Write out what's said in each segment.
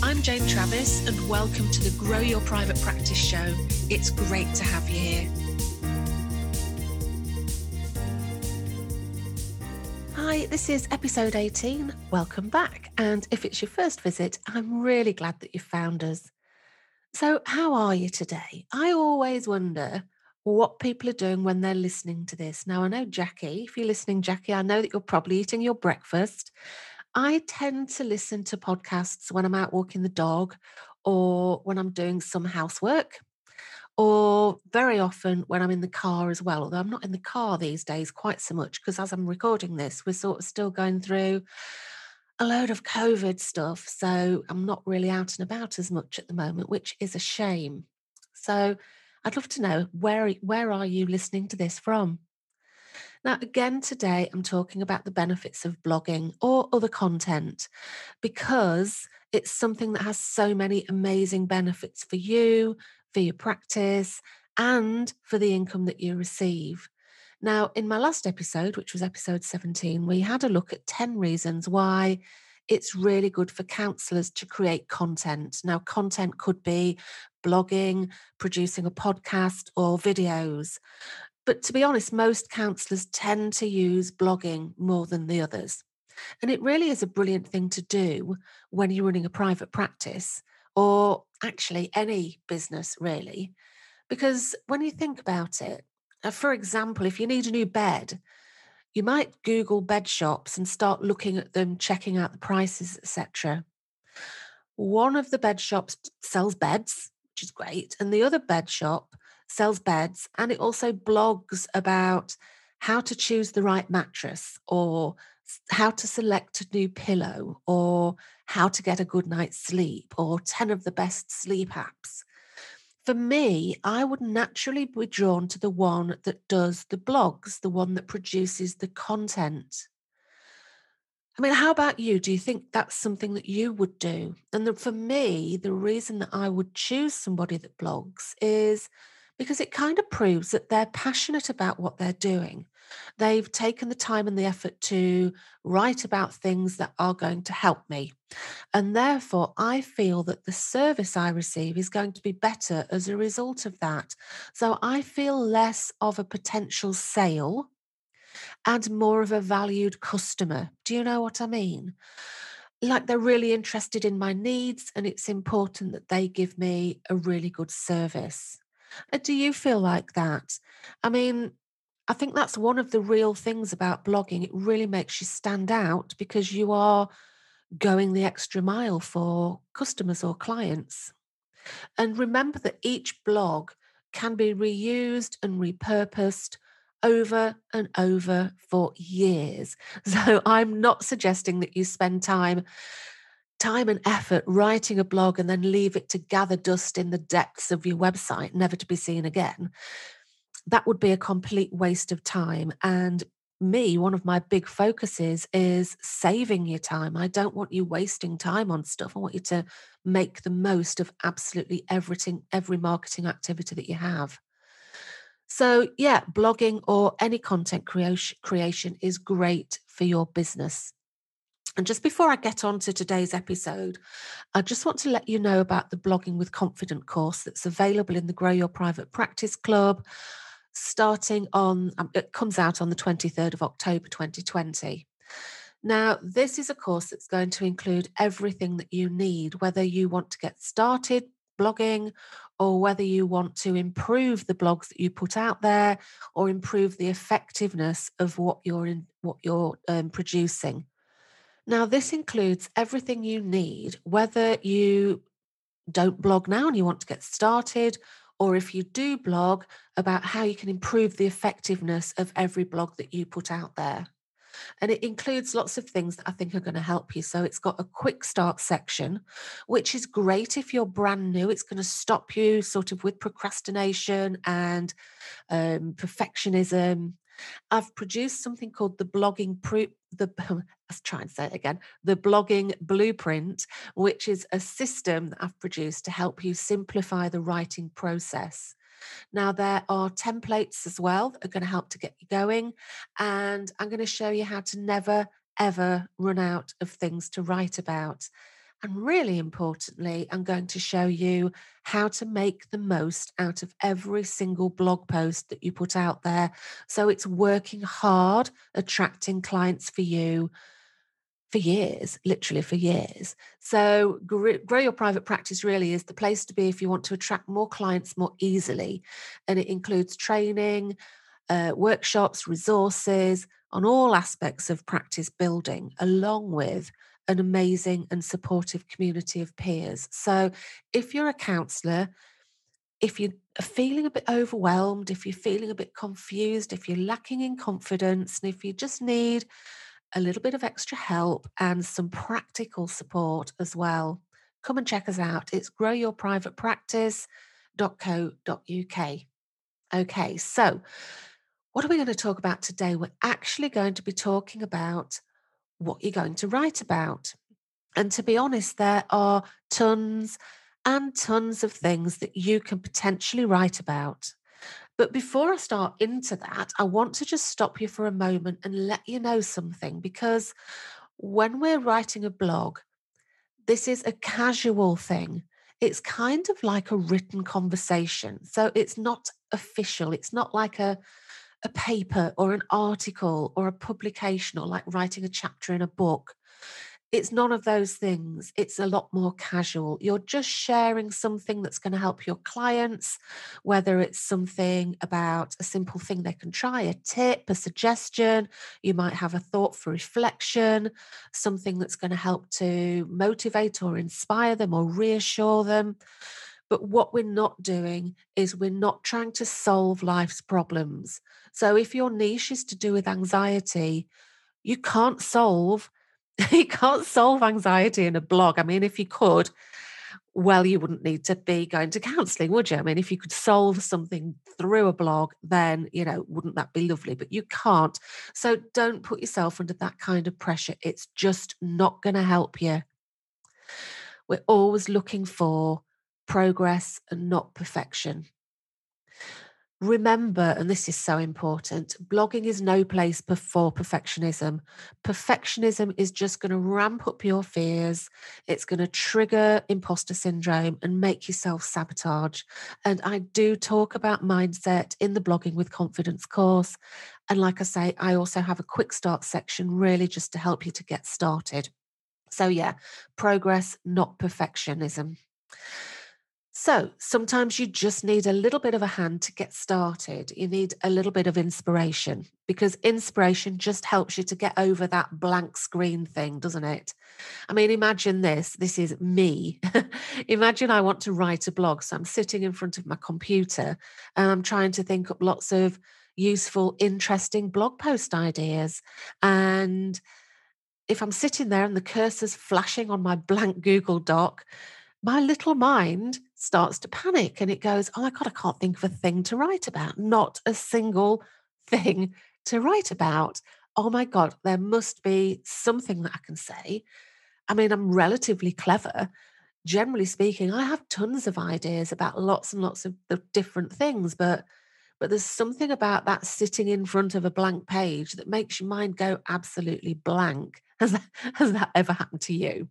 I'm Jane Travis, and welcome to the Grow Your Private Practice Show. It's great to have you here. Hi, this is episode 18. Welcome back. And if it's your first visit, I'm really glad that you found us. So, how are you today? I always wonder what people are doing when they're listening to this. Now, I know Jackie, if you're listening, Jackie, I know that you're probably eating your breakfast. I tend to listen to podcasts when I'm out walking the dog or when I'm doing some housework or very often when I'm in the car as well. Although I'm not in the car these days quite so much because as I'm recording this, we're sort of still going through a load of COVID stuff. So I'm not really out and about as much at the moment, which is a shame. So I'd love to know where, where are you listening to this from? Now, again, today I'm talking about the benefits of blogging or other content because it's something that has so many amazing benefits for you, for your practice, and for the income that you receive. Now, in my last episode, which was episode 17, we had a look at 10 reasons why it's really good for counselors to create content. Now, content could be blogging, producing a podcast, or videos. But to be honest, most counsellors tend to use blogging more than the others. And it really is a brilliant thing to do when you're running a private practice or actually any business, really. Because when you think about it, uh, for example, if you need a new bed, you might Google bed shops and start looking at them, checking out the prices, etc. One of the bed shops sells beds, which is great, and the other bed shop sells beds and it also blogs about how to choose the right mattress or how to select a new pillow or how to get a good night's sleep or 10 of the best sleep apps for me, I would naturally be drawn to the one that does the blogs, the one that produces the content. I mean, how about you? Do you think that's something that you would do? And the, for me, the reason that I would choose somebody that blogs is because it kind of proves that they're passionate about what they're doing. They've taken the time and the effort to write about things that are going to help me. And therefore, I feel that the service I receive is going to be better as a result of that. So I feel less of a potential sale and more of a valued customer. Do you know what I mean? Like they're really interested in my needs, and it's important that they give me a really good service. Uh, do you feel like that? I mean, I think that's one of the real things about blogging. It really makes you stand out because you are going the extra mile for customers or clients. And remember that each blog can be reused and repurposed over and over for years. So I'm not suggesting that you spend time time and effort writing a blog and then leave it to gather dust in the depths of your website, never to be seen again, that would be a complete waste of time. And me, one of my big focuses is saving your time. I don't want you wasting time on stuff. I want you to make the most of absolutely everything, every marketing activity that you have. So, yeah, blogging or any content creation, is great for your business. And just before I get on to today's episode, I just want to let you know about the Blogging with Confidence course that's available in the Grow Your Private Practice Club, starting on, um, it comes out on the 23rd of October 2020. Now, this is a course that's going to include everything that you need, whether you want to get started blogging or whether you want to improve the blogs that you put out there or improve the effectiveness of what you're in, what you're um, producing. Now, this includes everything you need, whether you don't blog now and you want to get started, or if you do blog, about how you can improve the effectiveness of every blog that you put out there. and it includes lots of things that I think are going to help you. So it's got a quick start section, which is great if you're brand new. It's going to stop you sort of with procrastination and um, perfectionism. I've produced something called the blogging proof. The let's try and say it again. The blogging blueprint, which is a system that I've produced to help you simplify the writing process. Now, there are templates as well that are going to help to get you going. And I'm going to show you how to never, ever run out of things to write about. And really importantly, I'm going to show you how to make the most out of every single blog post that you put out there. So it's working hard, attracting clients for you for years, literally for years. So, Grow Your Private Practice really is the place to be if you want to attract more clients more easily. And it includes training, uh, workshops, resources on all aspects of practice building, along with an amazing and supportive community of peers. So, if you're a counselor, if you're feeling a bit overwhelmed, if you're feeling a bit confused, if you're lacking in confidence, and if you just need a little bit of extra help and some practical support as well, come and check us out. It's growyourprivatepractice.co.uk. Okay, so what are we going to talk about today? We're actually going to be talking about what you're going to write about. And to be honest, there are tons and tons of things that you can potentially write about. But before I start into that, I want to just stop you for a moment and let you know something because when we're writing a blog, this is a casual thing. It's kind of like a written conversation. So it's not official. It's not like a, a paper or an article or a publication or like writing a chapter in a book it's none of those things. It's a lot more casual. You're just sharing something that's going to help your clients, whether it's something about a simple thing they can try, a tip, a suggestion. You might have a thought for reflection, something that's going to help to motivate or inspire them or reassure them. But what we're not doing is we're not trying to solve life's problems. So if your niche is to do with anxiety, you can't solve you can't solve anxiety in a blog. I mean, if you could, well, you wouldn't need to be going to counseling, would you? I mean, if you could solve something through a blog, then, you know, wouldn't that be lovely? But you can't. So don't put yourself under that kind of pressure. It's just not going to help you. We're always looking for progress and not perfection remember, and this is so important, blogging is no place for perfectionism. Perfectionism is just going to ramp up your fears. It's going to trigger imposter syndrome and make you self sabotage. And I do talk about mindset in the Blogging with Confidence course. And like I say, I also have a quick start section, really just to help you to get started. So, yeah, progress, not perfectionism. So sometimes you just need a little bit of a hand to get started. You need a little bit of inspiration because inspiration just helps you to get over that blank screen thing, doesn't it? I mean, imagine this this is me. imagine I want to write a blog. So I'm sitting in front of my computer and I'm trying to think up lots of useful, interesting blog post ideas. And if I'm sitting there and the cursor's flashing on my blank Google Doc, my little mind starts to panic and it goes, Oh my God, I can't think of a thing to write about. Not a single thing to write about. Oh my God, there must be something that I can say. I mean, I'm relatively clever. Generally speaking, I have tons of ideas about lots and lots of, different things, but but there's something about that sitting in front of a blank page that makes your mind go absolutely blank. Has that, has that ever happened to you?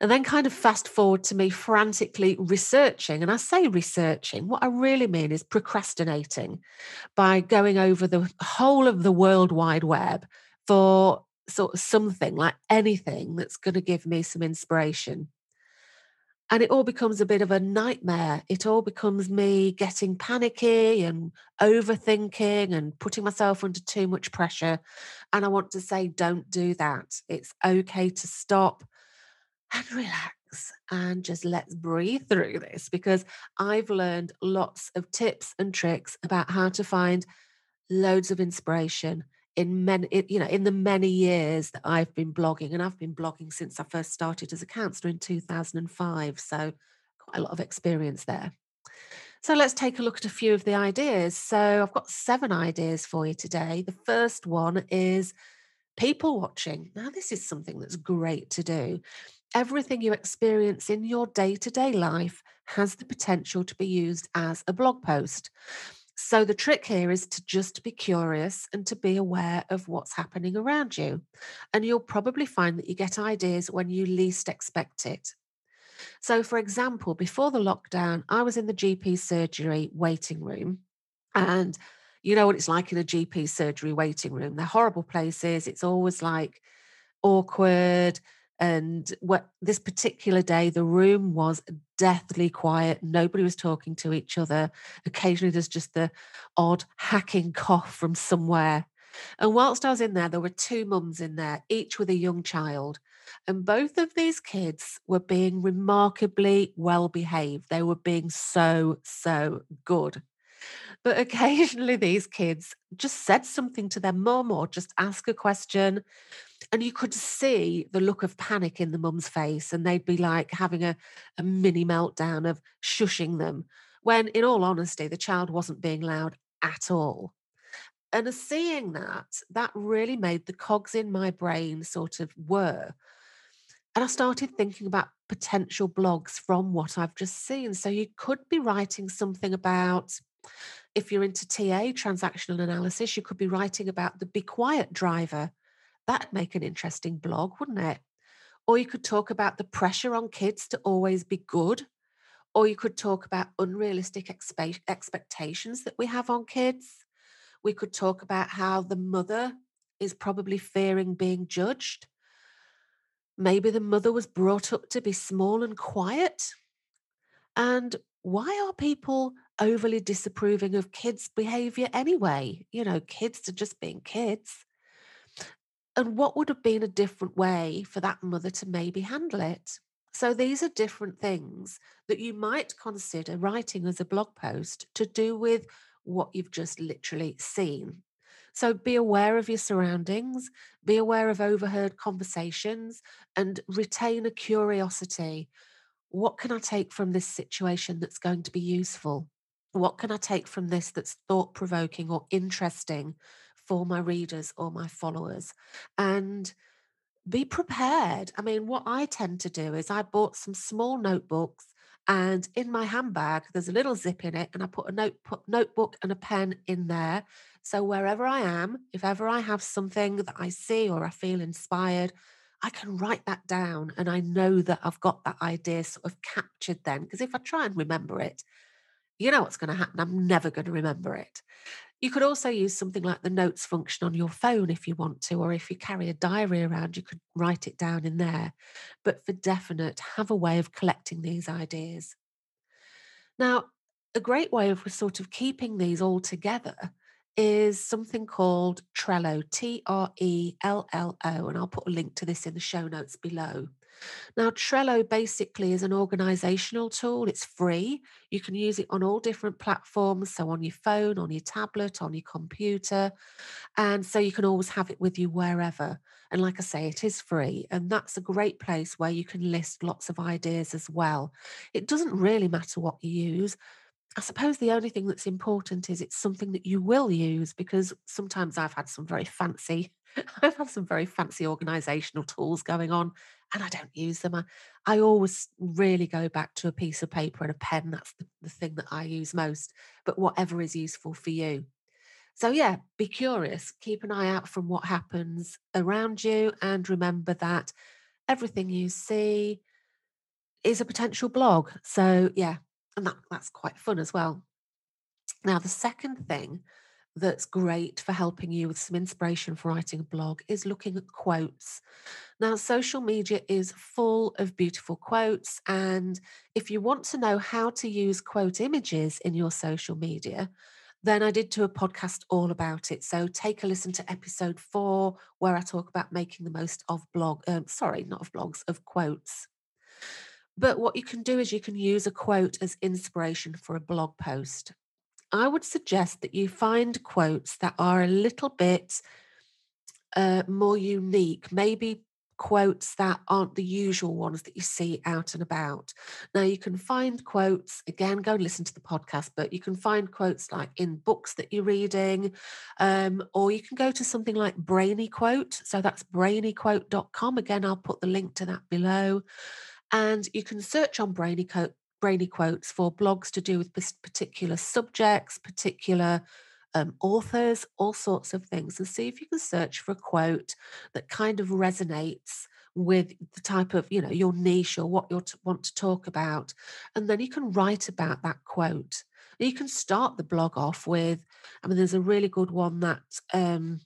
And then kind of fast forward to me frantically researching. And I say researching, what I really mean is procrastinating by going over the whole of the World Wide Web for sort of something like anything that's going to give me some inspiration. And it all becomes a bit of a nightmare. It all becomes me getting panicky and overthinking and putting myself under too much pressure. And I want to say, don't do that. It's okay to stop and relax and just let's breathe through this because I've learned lots of tips and tricks about how to find loads of inspiration in many, you know, in the many years that I've been blogging, and I've been blogging since I first started as a counsellor in 2005. So quite a lot of experience there. So let's take a look at a few of the ideas. So I've got seven ideas for you today. The first one is people watching. Now, this is something that's great to do. Everything you experience in your day to day life has the potential to be used as a blog post. So the trick here is to just be curious and to be aware of what's happening around you. And you'll probably find that you get ideas when you least expect it. So, for example, before the lockdown, I was in the GP surgery waiting room. And you know what it's like in a GP surgery waiting room. They're horrible places. It's always like awkward. And what this particular day, the room was deathly quiet. Nobody was talking to each other. Occasionally, there's just the odd hacking cough from somewhere. And whilst I was in there, there were two mums in there, each with a young child. And both of these kids were being remarkably well behaved. They were being so, so good. But occasionally, these kids just said something to their mum or just ask a question. And you could see the look of panic in the mum's face, and they'd be like having a, a mini meltdown of shushing them, when in all honesty, the child wasn't being loud at all. And seeing that, that really made the cogs in my brain sort of whir. And I started thinking about potential blogs from what I've just seen. So you could be writing something about if you're into TA, transactional analysis, you could be writing about the Be Quiet driver. That'd make an interesting blog, wouldn't it? Or you could talk about the pressure on kids to always be good. Or you could talk about unrealistic expe- expectations that we have on kids. We could talk about how the mother is probably fearing being judged. Maybe the mother was brought up to be small and quiet. And why are people overly disapproving of kids' behavior anyway? You know, kids are just being kids. And what would have been a different way for that mother to maybe handle it? So these are different things that you might consider writing as a blog post to do with what you've just literally seen. So be aware of your surroundings, be aware of overheard conversations, and retain a curiosity what can I take from this situation that's going to be useful? What can I take from this that's thought provoking or interesting for my readers or my followers? And be prepared. I mean, what I tend to do is I bought some small notebooks and in my handbag, there's a little zip in it, and I put a note, put notebook and a pen in there. So wherever I am, if ever I have something that I see or I feel inspired, I can write that down and I know that I've got that idea sort of captured then. Because if I try and remember it, you know what's going to happen. I'm never going to remember it. You could also use something like the notes function on your phone if you want to, or if you carry a diary around, you could write it down in there. But for definite, have a way of collecting these ideas. Now, a great way of sort of keeping these all together is something called Trello, T R E L L O, and I'll put a link to this in the show notes below. Now, Trello basically is an organizational tool. It's free. You can use it on all different platforms. So, on your phone, on your tablet, on your computer. And so you can always have it with you wherever. And like I say, it is free. And that's a great place where you can list lots of ideas as well. It doesn't really matter what you use. I suppose the only thing that's important is it's something that you will use because sometimes I've had some very fancy, I've had some very fancy organizational tools going on and I don't use them. I, I always really go back to a piece of paper and a pen. That's the, the thing that I use most, but whatever is useful for you. So, yeah, be curious, keep an eye out from what happens around you, and remember that everything you see is a potential blog. So, yeah, and that, that's quite fun as well. Now, the second thing that's great for helping you with some inspiration for writing a blog is looking at quotes. Now, social media is full of beautiful quotes. And if you want to know how to use quote images in your social media, then I did do a podcast all about it. So take a listen to episode four, where I talk about making the most of blog, um, sorry, not of blogs, of quotes. But what you can do is you can use a quote as inspiration for a blog post. I would suggest that you find quotes that are a little bit uh, more unique, maybe quotes that aren't the usual ones that you see out and about. Now, you can find quotes, again, go and listen to the podcast, but you can find quotes like in books that you're reading, um, or you can go to something like Brainy Quote. So that's brainyquote.com. Again, I'll put the link to that below. And you can search on Brainy Quote. Brainy quotes for blogs to do with particular subjects, particular um, authors, all sorts of things, and see if you can search for a quote that kind of resonates with the type of, you know, your niche or what you want to talk about. And then you can write about that quote. And you can start the blog off with, I mean, there's a really good one that um,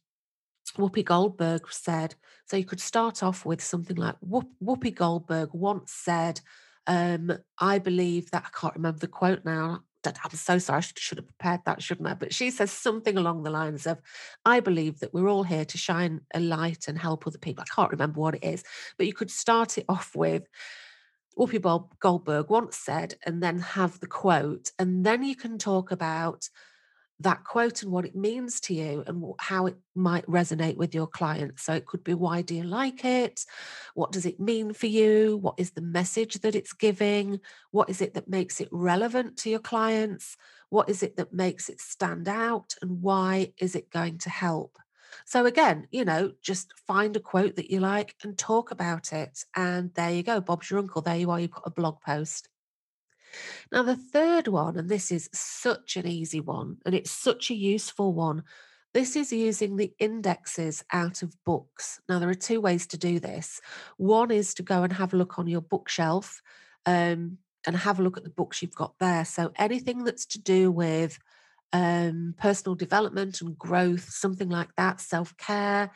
Whoopi Goldberg said. So you could start off with something like Whoopi Goldberg once said, um, I believe that I can't remember the quote now. I'm so sorry. I should have prepared that, shouldn't I? But she says something along the lines of, I believe that we're all here to shine a light and help other people. I can't remember what it is, but you could start it off with, Whoopi Goldberg once said, and then have the quote. And then you can talk about that quote and what it means to you and how it might resonate with your client. So it could be why do you like it? What does it mean for you? What is the message that it's giving? What is it that makes it relevant to your clients? What is it that makes it stand out? And why is it going to help? So again, you know, just find a quote that you like and talk about it. And there you go. Bob's your uncle. There you are. You've got a blog post. Now, the third one, and this is such an easy one, and it's such a useful one. This is using the indexes out of books. Now, there are two ways to do this. One is to go and have a look on your bookshelf um, and have a look at the books you've got there. So, anything that's to do with um, personal development and growth, something like that, self care,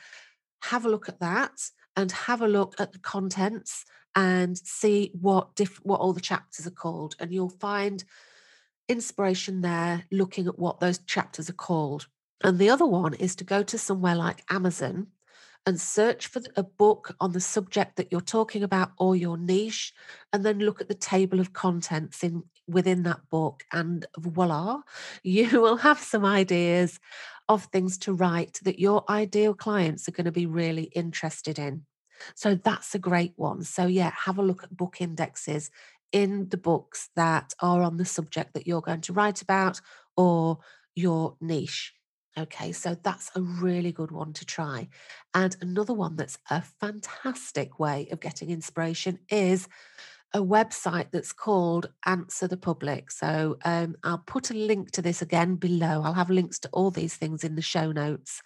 have a look at that and have a look at the contents and see what diff- what all the chapters are called and you'll find inspiration there looking at what those chapters are called. And the other one is to go to somewhere like Amazon and search for a book on the subject that you're talking about or your niche and then look at the table of contents in within that book and voila you will have some ideas of things to write that your ideal clients are going to be really interested in so that's a great one. So, yeah, have a look at book indexes in the books that are on the subject that you're going to write about or your niche. Okay, so that's a really good one to try. And another one that's a fantastic way of getting inspiration is a website that's called Answer the Public. So um, I'll put a link to this again below. I'll have links to all these things in the show notes.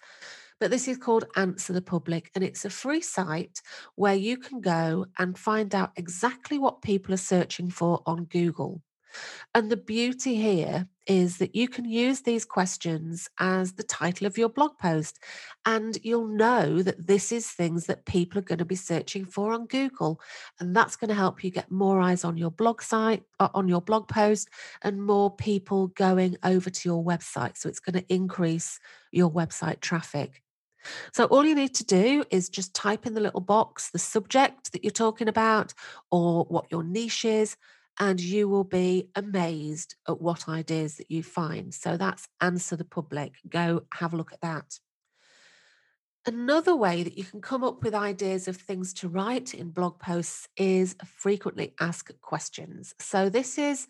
But this is called Answer the Public, and it's a free site where you can go and find out exactly what people are searching for on Google. And the beauty here is that you can use these questions as the title of your blog post. And you'll know that this is things that people are going to be searching for on Google. And that's going to help you get more eyes on your blog site, uh, on your blog post, and more people going over to your website. So it's going to increase your website traffic. So all you need to do is just type in the little box the subject that you're talking about or what your niche is, and you will be amazed at what ideas that you find. So that's answer the public. Go have a look at that. Another way that you can come up with ideas of things to write in blog posts is frequently asked questions. So this is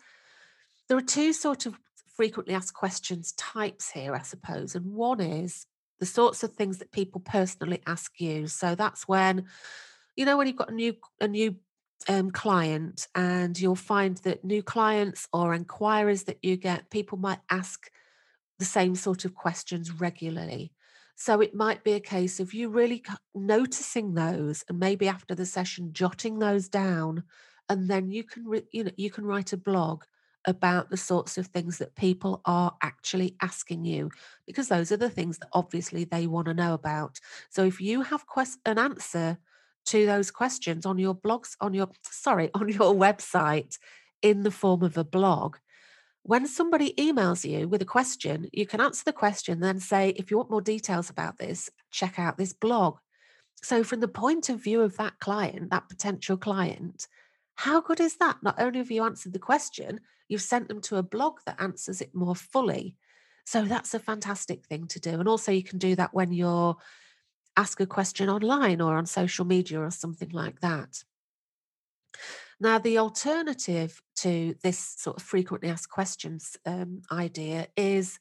there are two sort of frequently asked questions types here, I suppose. And one is the sorts of things that people personally ask you. So that's when, you know, when you've got a new a new um, client and you'll find that new clients or inquiries that you get, people might ask the same sort of questions regularly. So it might be a case of you really noticing those and maybe after the session jotting those down and then you can re- you know you can write a blog about the sorts of things that people are actually asking you because those are the things that obviously they want to know about. So if you have quest- an answer to those questions on your blogs on your sorry on your website in the form of a blog when somebody emails you with a question you can answer the question then say if you want more details about this check out this blog. So from the point of view of that client that potential client how good is that? Not only have you answered the question, you've sent them to a blog that answers it more fully. So that's a fantastic thing to do. And also, you can do that when you're ask a question online or on social media or something like that. Now, the alternative to this sort of frequently asked questions um, idea is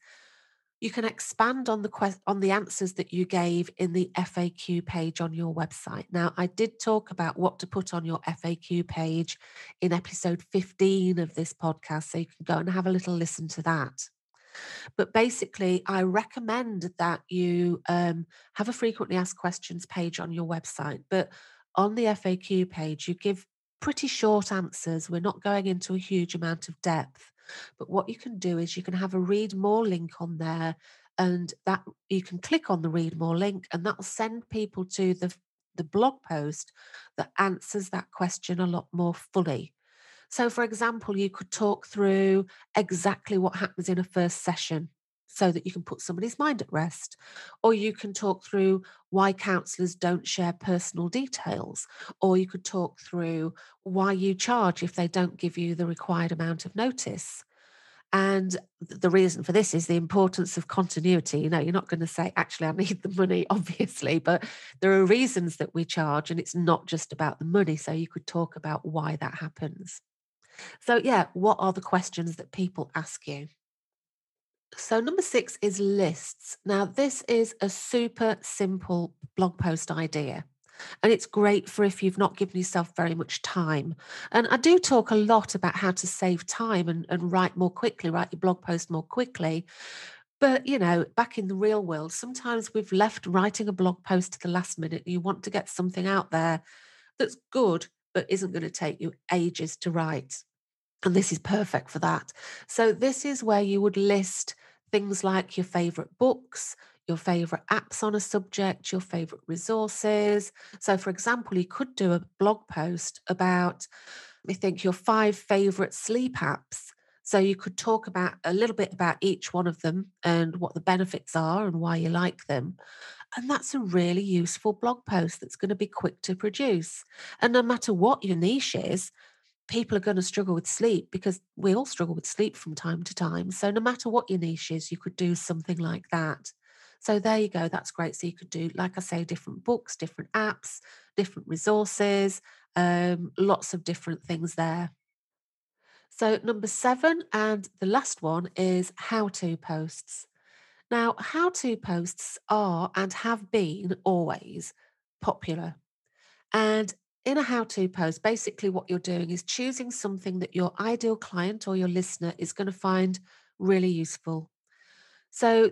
you can expand on the que- on the answers that you gave in the FAQ page on your website. Now, I did talk about what to put on your FAQ page in episode 15 of this podcast, so you can go and have a little listen to that. But basically, I recommend that you um, have a frequently asked questions page on your website. But on the FAQ page, you give pretty short answers. We're not going into a huge amount of depth. But what you can do is you can have a read more link on there and that you can click on the read more link and that will send people to the the blog post that answers that question a lot more fully. So for example, you could talk through exactly what happens in a first session so that you can put somebody's mind at rest. Or you can talk through why counsellors don't share personal details. Or you could talk through why you charge if they don't give you the required amount of notice. And the reason for this is the importance of continuity. You know, you're not going to say, actually, I need the money, obviously, but there are reasons that we charge, and it's not just about the money. So you could talk about why that happens. So, yeah, what are the questions that people ask you? So, number six is lists. Now, this is a super simple blog post idea. And it's great for if you've not given yourself very much time. And I do talk a lot about how to save time and, and write more quickly, write your blog post more quickly. But, you know, back in the real world, sometimes we've left writing a blog post to the last minute. You want to get something out there that's good, but isn't going to take you ages to write. And this is perfect for that. So, this is where you would list things like your favorite books, your favorite apps on a subject, your favorite resources. So, for example, you could do a blog post about, I think, your five favorite sleep apps. So, you could talk about a little bit about each one of them and what the benefits are and why you like them. And that's a really useful blog post that's going to be quick to produce. And no matter what your niche is, people are going to struggle with sleep because we all struggle with sleep from time to time. So, no matter what your niche is, you could do something like that. So, there you go. That's great. So, you could do, like I say, different books, different apps, different resources, um, lots of different things there. So, number seven, and the last one is how to posts. Now, how to posts are and have been always popular. And in a how to post, basically what you're doing is choosing something that your ideal client or your listener is going to find really useful. So,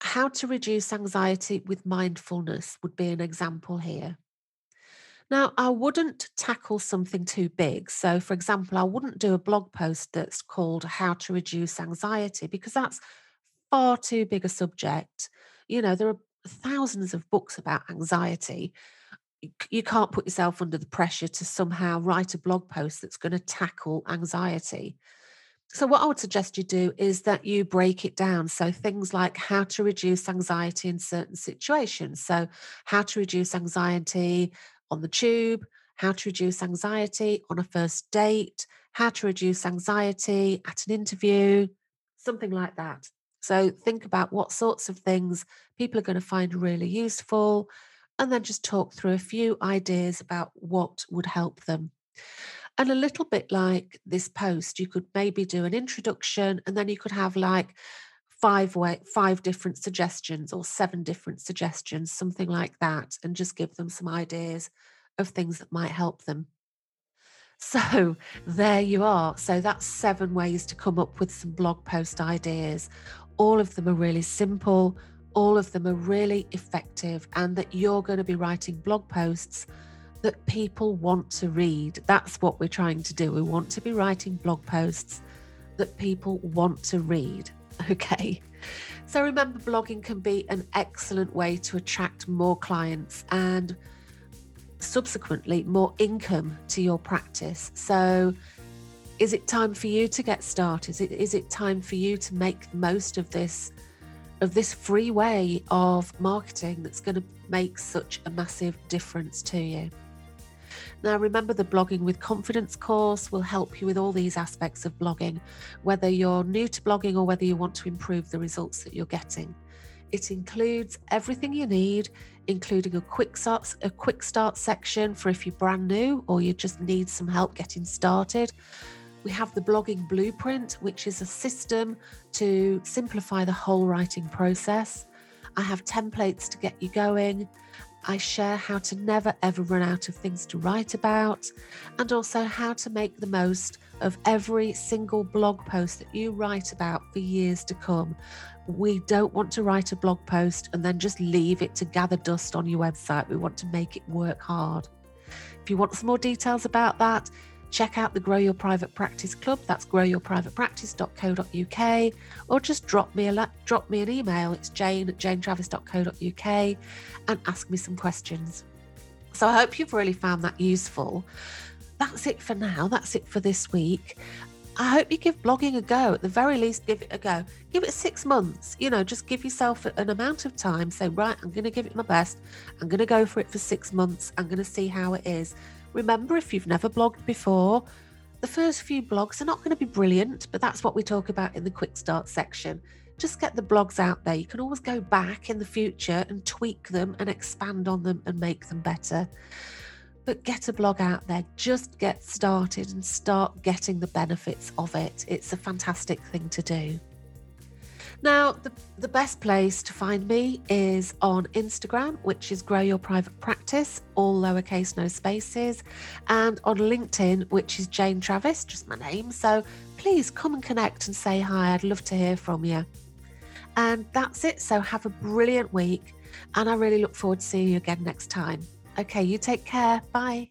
how to reduce anxiety with mindfulness would be an example here. Now, I wouldn't tackle something too big. So, for example, I wouldn't do a blog post that's called How to Reduce Anxiety because that's far too big a subject. You know, there are thousands of books about anxiety you can't put yourself under the pressure to somehow write a blog post that's going to tackle anxiety. So, what I would suggest you do is that you break it down. So, things like how to reduce anxiety in certain situations. So, how to reduce anxiety on the tube, how to reduce anxiety on a first date, how to reduce anxiety at an interview, something like that. So, think about what sorts of things people are going to find really useful and then just talk through a few ideas about what would help them. And a little bit like this post, you could maybe do an introduction and then you could have like five way five different suggestions or seven different suggestions, something like that, and just give them some ideas of things that might help them. So there you are. So that's seven ways to come up with some blog post ideas. All of them are really simple, all of them are really effective and that you're going to be writing blog posts that people want to read. That's what we're trying to do. We want to be writing blog posts that people want to read. Okay. So remember, blogging can be an excellent way to attract more clients and subsequently more income to your practice. So, is it time for you to get started? Is it, is it time for you to make the most of this of this free way of marketing that's going to make such a massive difference to you. Now, remember the Blogging with Confidence course will help you with all these aspects of blogging, whether you're new to blogging or whether you want to improve the results that you're getting. It includes everything you need, including a quick start, a quick start section for if you're brand new or you just need some help getting started. We have the blogging blueprint, which is a system to simplify the whole writing process. I have templates to get you going. I share how to never ever run out of things to write about and also how to make the most of every single blog post that you write about for years to come. We don't want to write a blog post and then just leave it to gather dust on your website. We want to make it work hard. If you want some more details about that, check out the Grow Your Private Practice Club. That's growyourprivatepractice.co.uk, or just drop me a drop me an email. It's jane at janetravis.co.uk and ask me some questions. So I hope you've really found that useful. That's it for now. That's it for this week. I hope you give blogging a go. At the very least, give it a go. Give it six months. You know, just give yourself an amount of time. Say, right, I'm going to give it my best. I'm going to go for it for six months. I'm going to see how it is. Remember, if you've never blogged before, the first few blogs are not going to be brilliant, but that's what we talk about in the quick start section. Just get the blogs out there. You can always go back in the future and tweak them and expand on them and make them better. But get a blog out there, just get started and start getting the benefits of it. It's a fantastic thing to do. Now, the, the best place to find me is on Instagram, which is Grow Your Private Practice, all lowercase, no spaces, and on LinkedIn, which is Jane Travis, just my name. So please come and connect and say hi. I'd love to hear from you. And that's it. So have a brilliant week. And I really look forward to seeing you again next time. Okay, you take care. Bye.